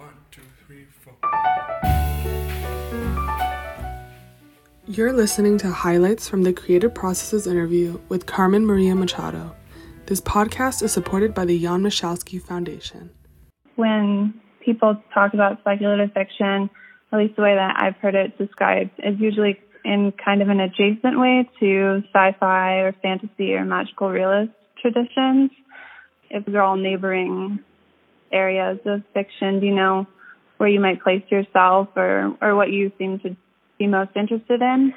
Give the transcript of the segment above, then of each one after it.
One, two, three, four. You're listening to highlights from the Creative Processes interview with Carmen Maria Machado. This podcast is supported by the Jan Michalski Foundation. When people talk about speculative fiction, at least the way that I've heard it described, is usually in kind of an adjacent way to sci-fi or fantasy or magical realist traditions. If they're all neighboring areas of fiction, do you know where you might place yourself or, or what you seem to be most interested in?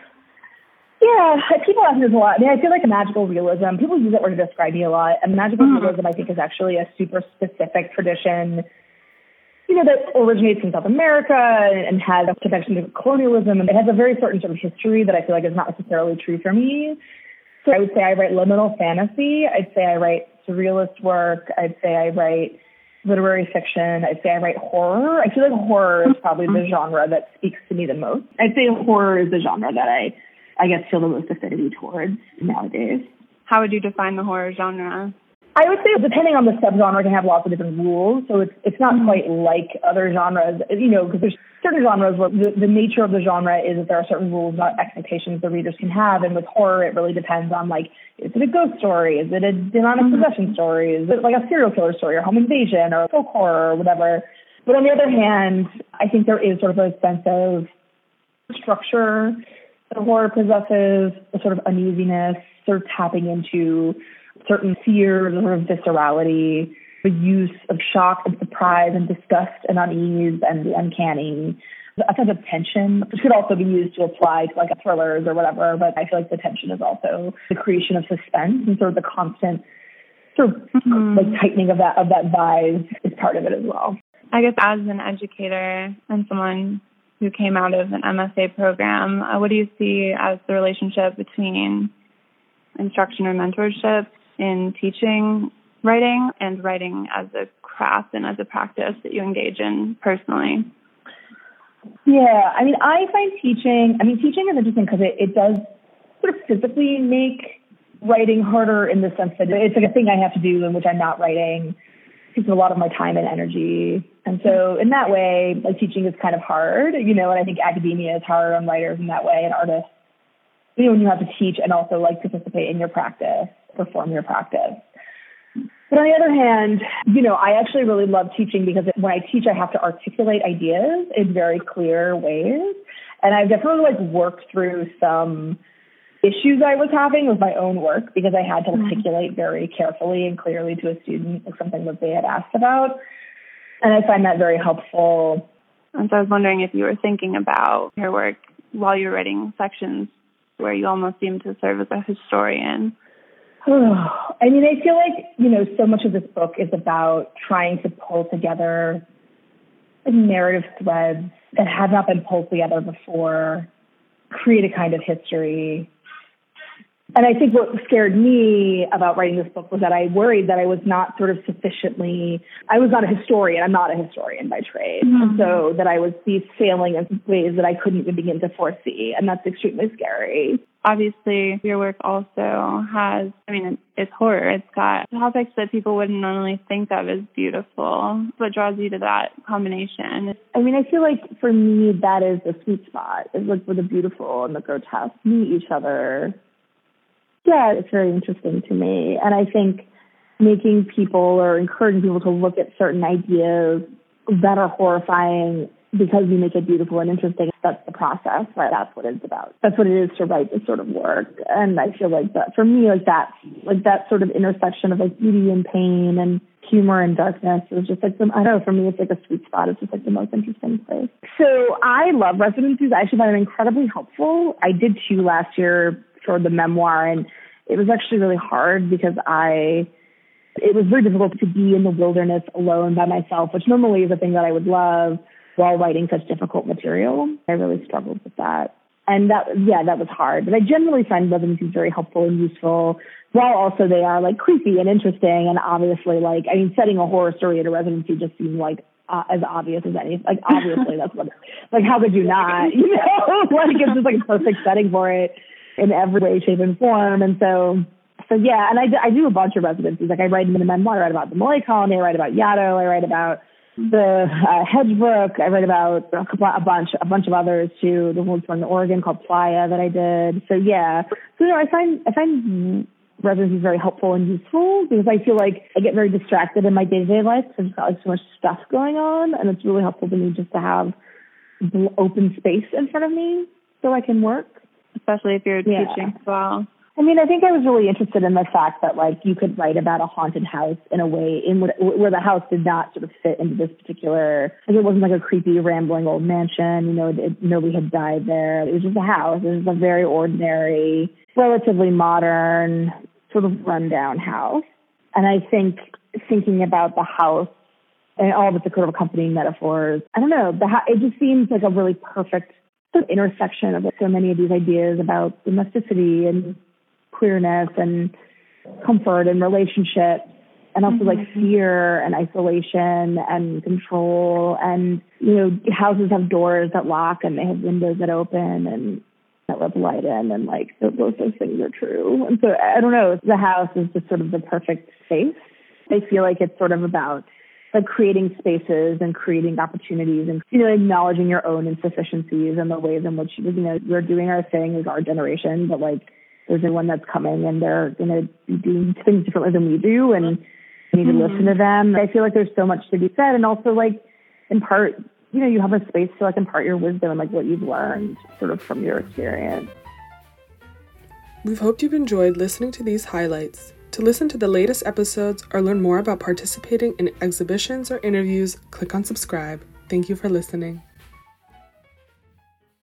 Yeah, people ask me this a lot. I mean, I feel like magical realism, people use that word to describe me a lot. And magical mm-hmm. realism, I think, is actually a super specific tradition, you know, that originates in South America and has a connection to colonialism. And it has a very certain sort of history that I feel like is not necessarily true for me. So I would say I write liminal fantasy. I'd say I write surrealist work. I'd say I write literary fiction. I'd say I write horror. I feel like horror is probably the mm-hmm. genre that speaks to me the most. I'd say horror is the genre that I, I guess, feel the most affinity towards nowadays. How would you define the horror genre? I would say depending on the subgenre, it can have lots of different rules. So it's it's not mm-hmm. quite like other genres, you know, because there's certain genres where the, the nature of the genre is that there are certain rules, not expectations the readers can have. And with horror, it really depends on like, is it a ghost story? Is it a demonic mm-hmm. possession story? Is it like a serial killer story or home invasion or folk horror or whatever? But on the other hand, I think there is sort of a sense of structure that horror possesses, a sort of uneasiness, sort of tapping into certain fears or viscerality, the use of shock and surprise and disgust and unease and the uncanny, a sense of tension, which could also be used to apply to like thrillers or whatever. But I feel like the tension is also the creation of suspense and sort of the constant sort of mm-hmm. like tightening of that of that vise is part of it as well. I guess as an educator and someone who came out of an MFA program, uh, what do you see as the relationship between instruction or mentorship in teaching writing and writing as a craft and as a practice that you engage in personally? Yeah, I mean, I find teaching, I mean, teaching is interesting because it, it does sort of physically make writing harder in the sense that it's like a thing I have to do in which I'm not writing takes a lot of my time and energy. And so in that way, like teaching is kind of hard, you know, and I think academia is hard on writers in that way and artists, you know, when you have to teach and also like participate in your practice perform your practice. But on the other hand, you know, I actually really love teaching because when I teach, I have to articulate ideas in very clear ways. And I've definitely like worked through some issues I was having with my own work because I had to mm-hmm. articulate very carefully and clearly to a student like something that they had asked about. And I find that very helpful. And so I was wondering if you were thinking about your work while you're writing sections where you almost seem to serve as a historian I mean, I feel like, you know, so much of this book is about trying to pull together narrative threads that have not been pulled together before, create a kind of history and I think what scared me about writing this book was that I worried that I was not sort of sufficiently, I was not a historian. I'm not a historian by trade. Mm-hmm. So that I was be failing in ways that I couldn't even begin to foresee. And that's extremely scary. Obviously, your work also has, I mean, it's horror. It's got topics that people wouldn't normally think of as beautiful. What draws you to that combination? I mean, I feel like for me, that is the sweet spot, is like where the beautiful and the grotesque meet each other yeah, it's very interesting to me. And I think making people or encouraging people to look at certain ideas that are horrifying because you make it beautiful and interesting, that's the process, right? That's what it's about. That's what it is to write this sort of work. And I feel like that for me, like that, like that sort of intersection of like beauty and pain and humor and darkness is just like some, I don't know, for me, it's like a sweet spot. It's just like the most interesting place. So I love residencies. I actually find them incredibly helpful. I did two last year for the memoir and it was actually really hard because I it was very difficult to be in the wilderness alone by myself, which normally is a thing that I would love while writing such difficult material. I really struggled with that. And that, yeah, that was hard. But I generally find residencies very helpful and useful, while also they are like creepy and interesting. And obviously, like, I mean, setting a horror story at a residency just seems like uh, as obvious as any. Like, obviously, that's what, like, how could you not? You know, like, it's just like a perfect setting for it in every way, shape, and form. And so, so yeah, and I, I do a bunch of residencies. Like I write in the memoir, I write about the Millay colony, I write about Yaddo, I write about the uh, Hedgebrook. I write about a, couple, a bunch, a bunch of others too. The one from Oregon called Playa that I did. So yeah, so you know, I find I find residency very helpful and useful because I feel like I get very distracted in my day to day life because I've got like so much stuff going on, and it's really helpful to me just to have open space in front of me so I can work. Especially if you're yeah. teaching as well. I mean, I think I was really interested in the fact that like you could write about a haunted house in a way in what, where the house did not sort of fit into this particular. Like it wasn't like a creepy, rambling old mansion. You know, it, nobody had died there. It was just a house. It was a very ordinary, relatively modern, sort of rundown house. And I think thinking about the house and all of its sort of accompanying metaphors, I don't know. The it just seems like a really perfect of intersection of so many of these ideas about domesticity and queerness and comfort and relationships and also like mm-hmm. fear and isolation and control and you know houses have doors that lock and they have windows that open and that let light in and like both those things are true and so i don't know the house is just sort of the perfect space i feel like it's sort of about like creating spaces and creating opportunities and you know acknowledging your own insufficiencies and the ways in which you know we're doing our thing as our generation but like there's one that's coming and they're going to be doing things differently than we do and we need to mm-hmm. listen to them. I feel like there's so much to be said and also like in part, you know, you have a space to like impart your wisdom and like what you've learned sort of from your experience. We've hoped you've enjoyed listening to these highlights. To listen to the latest episodes or learn more about participating in exhibitions or interviews, click on subscribe. Thank you for listening.